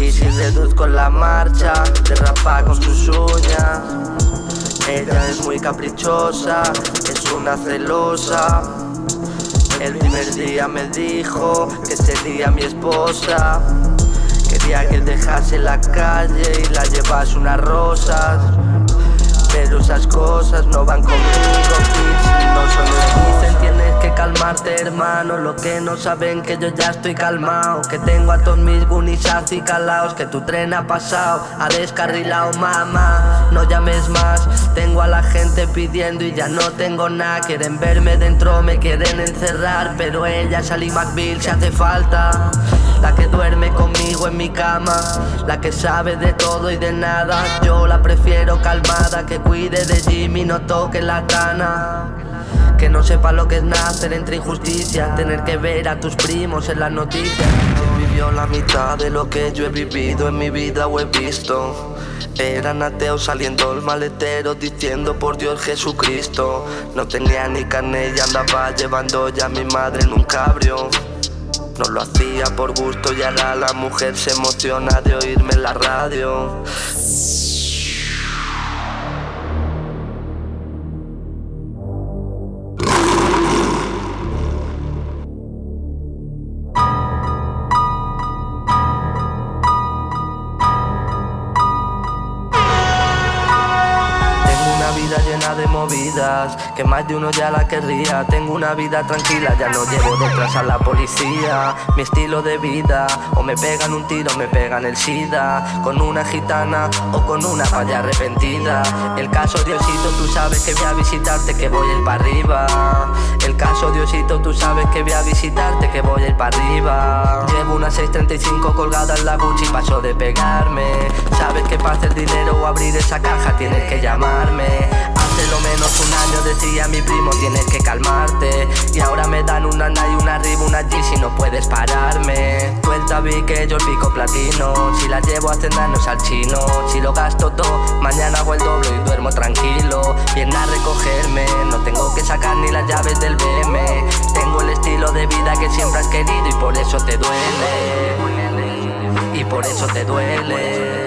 Y si reduzco la marcha, derrapa con sus uñas. Ella es muy caprichosa, es una celosa. El primer día me dijo que sería mi esposa. Quería que dejase la calle y la llevase unas rosas. Pero esas cosas no van conmigo, bitch, no son me calmarte hermano. Lo que no saben que yo ya estoy calmado Que tengo a todos mis gunis calaos. Que tu tren ha pasado, ha descarrilado mamá. No llames más, tengo a la gente pidiendo y ya no tengo nada. Quieren verme dentro, me quieren encerrar Pero ella Sally McBeal se hace falta. La que duerme conmigo en mi cama, la que sabe de todo y de nada. Yo la prefiero calmada, que cuide de Jimmy, no toque la cana. Que no sepa lo que es nacer entre injusticia, tener que ver a tus primos en las noticias. Vivió la mitad de lo que yo he vivido en mi vida o he visto. Eran ateos saliendo el maletero diciendo por Dios Jesucristo. No tenía ni carne y andaba llevando ya a mi madre en un cabrio. No lo hacía por gusto y ahora la mujer se emociona de oírme en la radio. Que más de uno ya la querría. Tengo una vida tranquila, ya no llevo detrás a la policía. Mi estilo de vida, o me pegan un tiro, me pegan el SIDA. Con una gitana o con una falla arrepentida. El caso Diosito, tú sabes que voy a visitarte, que voy a ir para arriba. El caso Diosito, tú sabes que voy a visitarte, que voy a ir para arriba. Llevo una 635 colgada en la Gucci, paso de pegarme. Sabes que para hacer dinero o abrir esa caja tienes que llamarme. Menos un año decía mi primo tienes que calmarte Y ahora me dan una na y una arriba, una G si no puedes pararme. Suelta vi que yo el pico platino. Si la llevo a cenarnos al chino. Si lo gasto todo, mañana hago el doble y duermo tranquilo. Viene a recogerme, no tengo que sacar ni las llaves del BM Tengo el estilo de vida que siempre has querido y por eso te duele. Y por eso te duele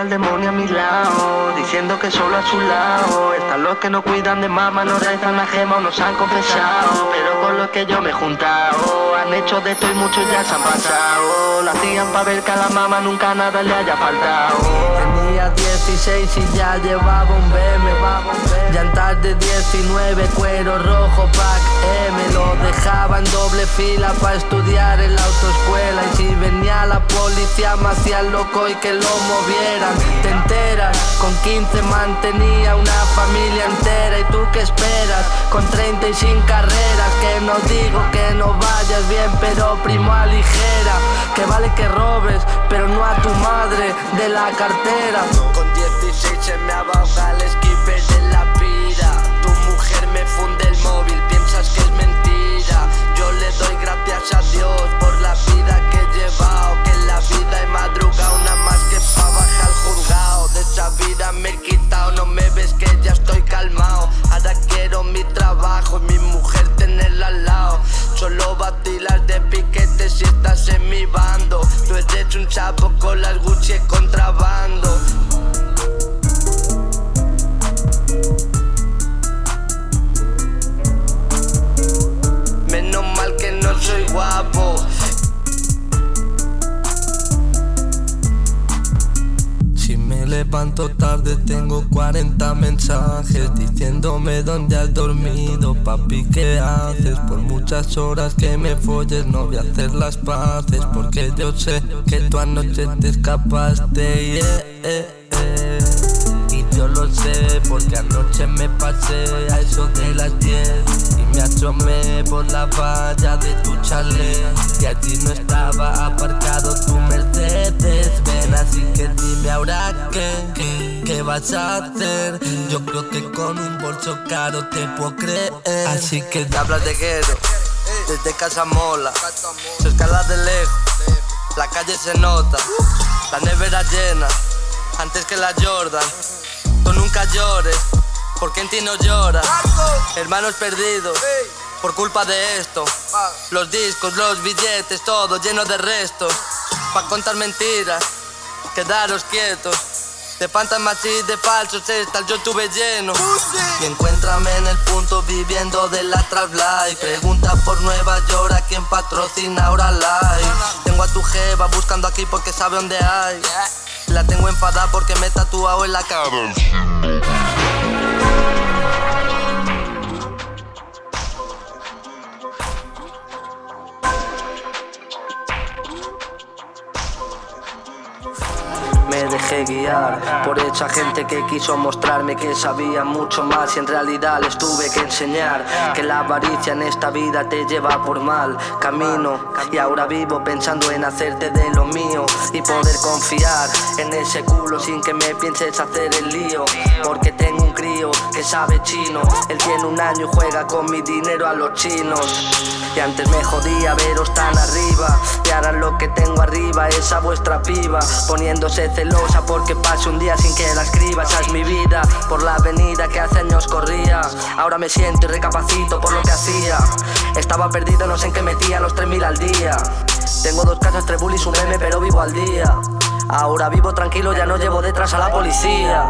Al demonio a mi lado, diciendo que solo a su lado. Están los que no cuidan de mamá, no rezan la gema o nos han confesado. Pero con los que yo me he juntado, han hecho de esto y muchos ya se han pasado. La hacían para ver que a la mamá nunca nada le haya faltado. Tenía 16 y ya llevaba un BM. Llantas de 19, cuero rojo, pack M. Lo dejaba en doble fila para estudiar en la autoescuela. Y si venía la policía, me hacía loco y que lo moviera te enteras. Con 15 mantenía una familia entera y tú qué esperas, con 30 y sin carreras, que no digo que no vayas bien, pero primo aligera, que vale que robes, pero no a tu madre de la cartera. Con 16 se me abajo el skipper de la vida, tu mujer me funde el móvil, piensas que es mentira, yo le doy gracias a Dios quitado, no me ves que ya estoy calmado. Ahora quiero mi trabajo y mi mujer tenerla al lado. Solo batilas de piquete si estás en mi bando. Tú eres un chapo con las Gucci contrabando. Levanto tarde tengo 40 mensajes diciéndome dónde has dormido, papi, ¿qué haces? Por muchas horas que me folles no voy a hacer las paces porque yo sé que tú anoche te escapaste. Yo lo sé porque anoche me pasé a eso de las 10 y Me asomé por la valla de tu chalet y allí no estaba aparcado tu Mercedes. Ven, así que dime ahora qué, qué vas a hacer. Yo creo que con un bolso caro te puedo creer. Así que hablas de guero, desde casa mola, se escala de lejos, la calle se nota, la nevera llena, antes que la Jordan. Tú nunca llores, porque en ti no lloras. Hermanos perdidos, por culpa de esto. Los discos, los billetes, todo lleno de restos. Pa' contar mentiras, quedaros quietos. De fantasmas y de falsos estas yo tuve lleno. Y encuéntrame en el punto viviendo de la trap life Pregunta por Nueva York a quien patrocina ahora live Tengo a tu jeva buscando aquí porque sabe dónde hay La tengo enfadada porque me he tatuado en la cara por esa gente que quiso mostrarme que sabía mucho más y en realidad les tuve que enseñar que la avaricia en esta vida te lleva por mal camino. Y ahora vivo pensando en hacerte de lo mío y poder confiar en ese culo sin que me pienses hacer el lío. Porque tengo un crío que sabe chino. Él tiene un año y juega con mi dinero a los chinos. Y antes me jodía veros arriba es a vuestra piba poniéndose celosa porque pase un día sin que la escriba. Esa es mi vida por la avenida que hace años corría. Ahora me siento y recapacito por lo que hacía. Estaba perdido, no sé en qué metía los 3000 al día. Tengo dos casas, tres bullies, un M, pero vivo al día. Ahora vivo tranquilo, ya no llevo detrás a la policía.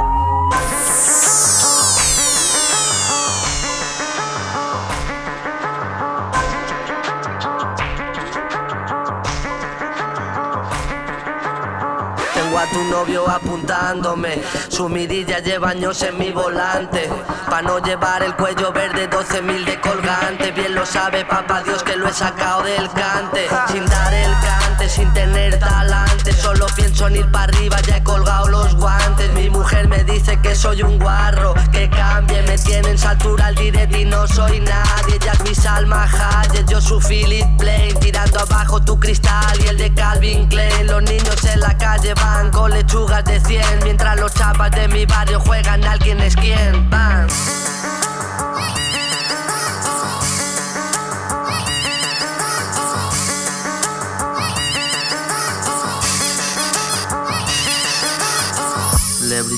A tu novio apuntándome. Su mirilla lleva años en mi volante. Pa' no llevar el cuello verde, 12.000 de colgante. Bien lo sabe papá Dios que lo he sacado del cante. Sin dar el cante, sin tener talante. Solo pienso en ir para arriba, ya he colgado los guantes. Mi mujer me dice que soy un guarro, que cambie. Me tienen saltura al direct y no soy nadie. Ya es mi Salma Hayek, yo su Philip Plain. Tirando abajo tu cristal y el de Calvin Klein. Los niños en la calle van con lechugas de 100 Mientras los chapas de mi barrio juegan alguien es quien van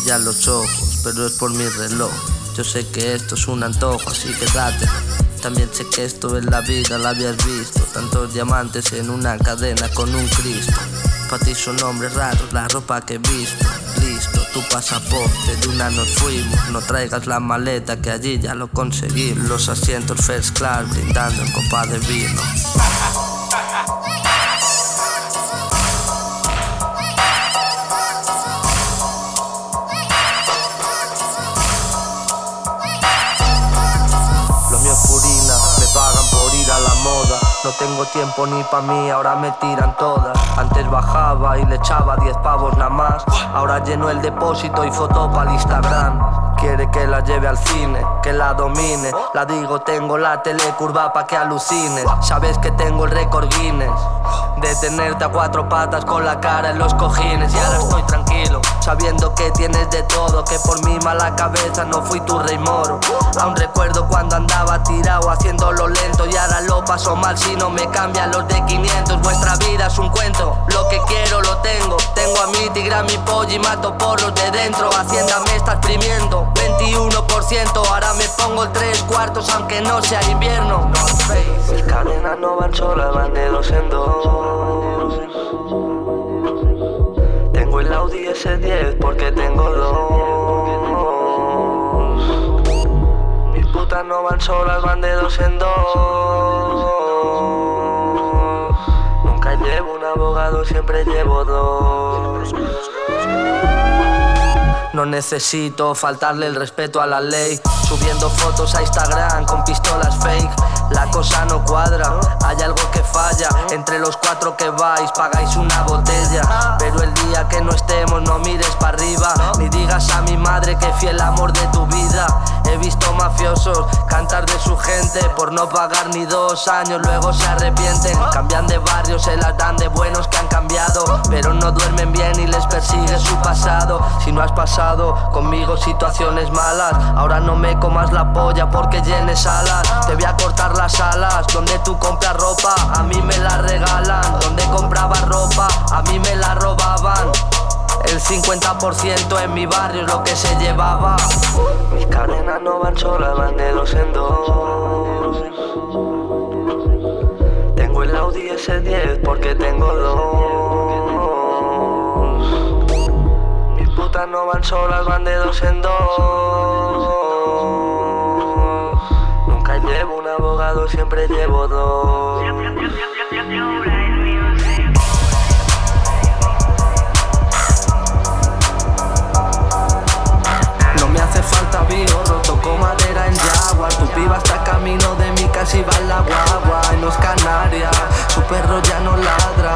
brillan los ojos, pero es por mi reloj. Yo sé que esto es un antojo, así que date. También sé que esto es la vida, la habías visto. Tantos diamantes en una cadena con un Cristo. Para ti son nombres raros, la ropa que he visto. Listo, tu pasaporte, de una nos fuimos. No traigas la maleta que allí ya lo conseguimos. Los asientos first class brindando en copa de vino. No tengo tiempo ni pa' mí, ahora me tiran todas. Antes bajaba y le echaba 10 pavos nada más. Ahora lleno el depósito y foto para Instagram. Quiere que la lleve al cine, que la domine. La digo, tengo la tele curva pa' que alucine. Sabes que tengo el récord Guinness. Tenerte a cuatro patas con la cara en los cojines. Y ahora estoy tranquilo, sabiendo que tienes de todo. Que por mi mala cabeza no fui tu rey moro. Aún recuerdo cuando andaba tirado haciéndolo lento. Y ahora lo paso mal si no me cambian los de 500. Vuestra vida es un cuento, lo que quiero lo tengo. Tengo a mi tigra, mi pollo y mato por los de dentro. Hacienda me está exprimiendo, 21%. Ahora me pongo el 3 cuartos, aunque no sea invierno. Mis cadenas no van solas, van de dos en dos. Tengo el Audi S10 porque tengo dos. Mis putas no van solas, van de dos en dos. Nunca llevo un abogado, siempre llevo dos. No necesito faltarle el respeto a la ley. Subiendo fotos a Instagram con pistolas fake. La cosa no cuadra. Hay algo que falla, entre los cuatro que vais pagáis una botella. Pero el día que no estemos no mires para arriba, ni digas a mi madre que fiel amor de tu vida. Cantar de su gente por no pagar ni dos años, luego se arrepienten. Cambian de barrio, se las dan de buenos que han cambiado, pero no duermen bien y les persigue su pasado. Si no has pasado conmigo situaciones malas, ahora no me comas la polla porque llenes alas. Te voy a cortar las alas, donde tú compras ropa, a mí me la regalan. Donde compraba ropa, a mí me la robaban. El 50% en mi barrio es lo que se llevaba. Mis cadenas no van solas, van de dos en dos. Tengo el Audi S10 porque tengo dos. Mis putas no van solas, van de dos en dos. Nunca llevo un abogado, siempre llevo dos. Falta vino, tocó madera en Jaguar Tu piba está camino de mi casa y va en la guagua. Y no es canaria, su perro ya no ladra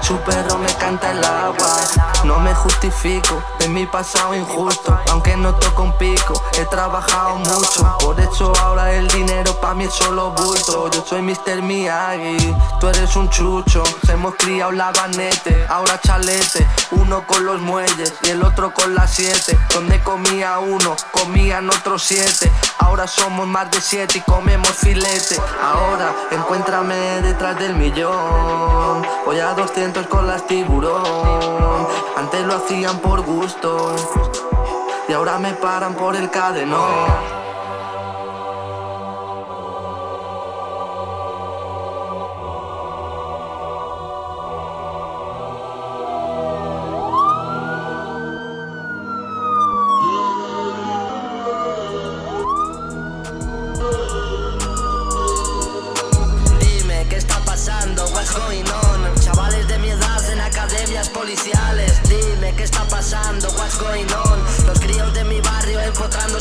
su perro me canta el agua, no me justifico en mi pasado injusto, aunque no toco un pico, he trabajado mucho, por eso ahora el dinero pa' mí es solo bulto. Yo soy Mr. Miyagi, tú eres un chucho, hemos criado la banete, ahora chalete, uno con los muelles y el otro con las siete. Donde comía uno, comían otros siete, ahora somos más de siete y comemos filete. Ahora encuéntrame detrás del millón, voy a 200 con las tiburón. Antes lo hacían por gusto y ahora me paran por el cadenón.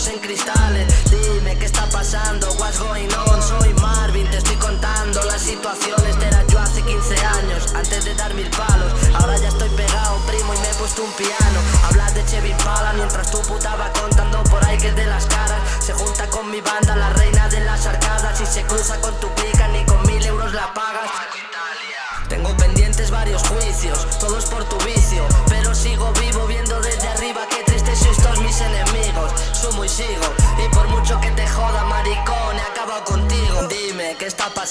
En cristales.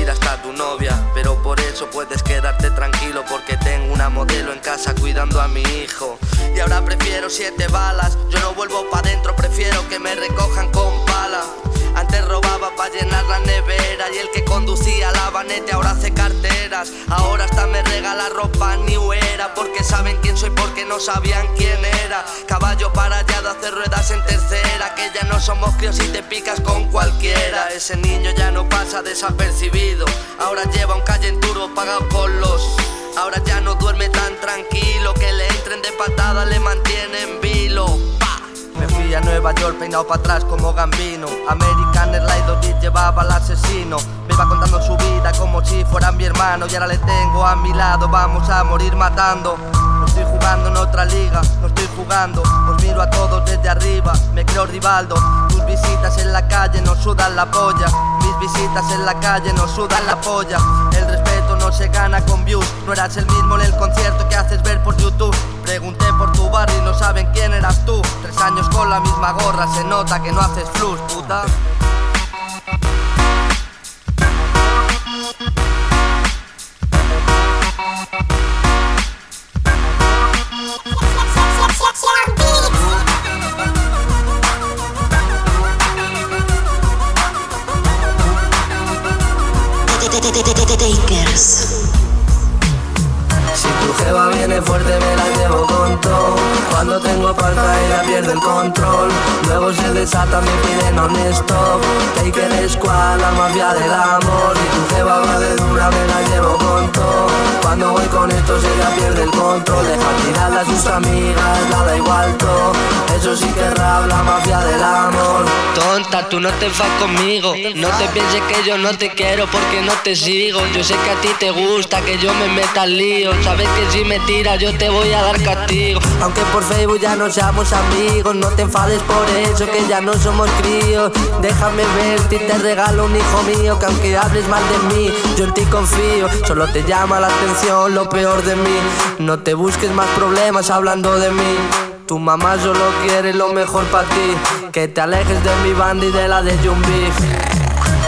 Hasta tu novia. Pero por eso puedes quedarte tranquilo. Porque tengo una modelo en casa cuidando a mi hijo. Y ahora prefiero siete balas. Yo no vuelvo pa' dentro, prefiero que me recojan con pala. Antes robaba para llenar la nevera y el que conducía la vanete ahora hace Ahora hasta me regala ropa new era porque saben quién soy porque no sabían quién era. Caballo para allá de hacer ruedas en tercera, que ya no somos críos y te picas con cualquiera. Ese niño ya no pasa desapercibido. Ahora lleva un calle en turbo pagado con los. Ahora ya no duerme tan tranquilo que le entren de patada le mantienen vilo. Me fui a Nueva York peinado para atrás como Gambino. American Airlines llevaba al asesino. Me iba contando su vida como si fuera mi hermano. Y ahora le tengo a mi lado, vamos a morir matando. No estoy jugando en otra liga, no estoy jugando. Os miro a todos desde arriba, me creo Rivaldo. Tus visitas en la calle no sudan la polla. Mis visitas en la calle no sudan la polla. El respeto no se gana con views. No eras el mismo en el concierto que haces ver por YouTube. Pregunté por tu barrio y no saben quién eras tú. Tres años con la misma gorra, se nota que no haces flus, puta. Desata, me piden honesto. Take el squad, la mafia del amor. Y tu jeva va de dura, me la llevo con todo. Cuando voy con estos ella pierde el control. Deja tirarla a sus amigas, la da igual todo Eso sí que rap, la mafia del amor. Tonta, tú no te vas conmigo. No te pienses que yo no te quiero porque no te sigo. Yo sé que a ti te gusta que yo me meta al lío. Sabes que si me tiras yo te voy a dar castigo. Aunque por Facebook ya no seamos amigos No te enfades por eso que ya no somos críos. Déjame verte y te regalo un hijo mío Que aunque hables mal de mí, yo en ti confío. Solo te llama la atención lo peor de mí. No te busques más problemas hablando de mí tu mamá solo quiere lo mejor para ti. Que te alejes de mi banda y de la de Beef.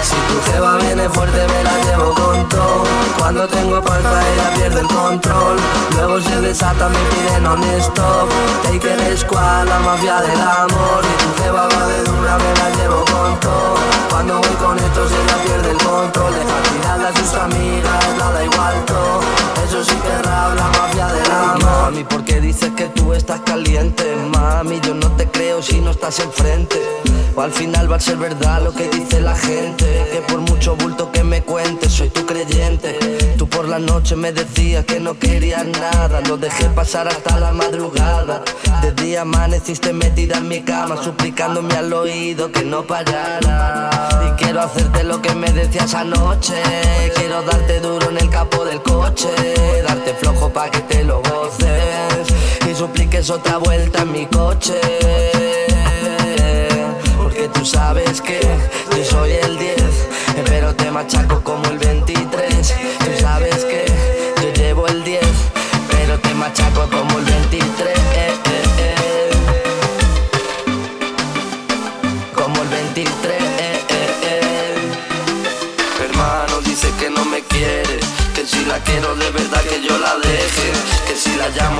Si tu jeva viene fuerte me la llevo con todo. Cuando tengo falta ella pierde el control. Luego se desata, me piden honesto Take el squad, la mafia del amor. Y tu jeva va de dura, me la llevo con todo. Cuando voy con estos ella pierde el control. Deja tirarla a sus amigas, nada igual todo Sí que rap, la mafia del amor Mami, ¿por qué dices que tú estás caliente? Mami, yo no te creo si no estás enfrente. O al final va a ser verdad lo que dice la gente Que por mucho bulto que me cuentes, soy tu creyente por la noche me decías que no querías nada. Lo dejé pasar hasta la madrugada. De día amaneciste metida en mi cama Suplicándome al oído que no parara. Y quiero hacerte lo que me decías anoche. Quiero darte duro en el capo del coche. Darte flojo pa' que te lo goces. Y supliques otra vuelta en mi coche. Porque tú sabes que yo soy el 10 Pero te machaco como el 23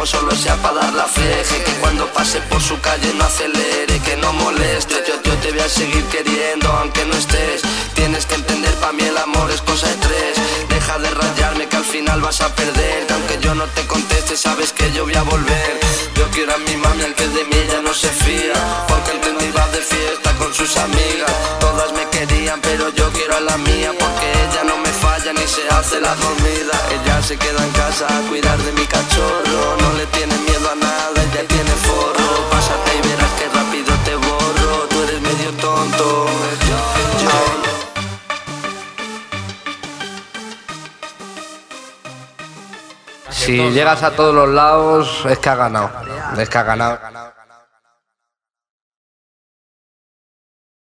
solo sea para dar la fleje Que cuando pase por su calle no acelere Que no moleste. Yo, yo te voy a seguir queriendo aunque no estés. Tienes que entender pa' mí el amor es cosa de tres. Deja de rayarme que al final vas a perder Que aunque yo no te conteste sabes que yo voy a volver. Yo quiero a mi mami aunque de mí ella no se fía. Porque el que iba de fiesta con sus amigas. Todas me querían pero yo quiero a la mía Porque ni se hace la dormida Ella se queda en casa a cuidar de mi cachorro. No le tiene miedo a nada, ella tiene forro. Pásate y verás que rápido te borro. Tú eres medio tonto. Si llegas a todos los lados, es que ha ganado. Es que ha ganado.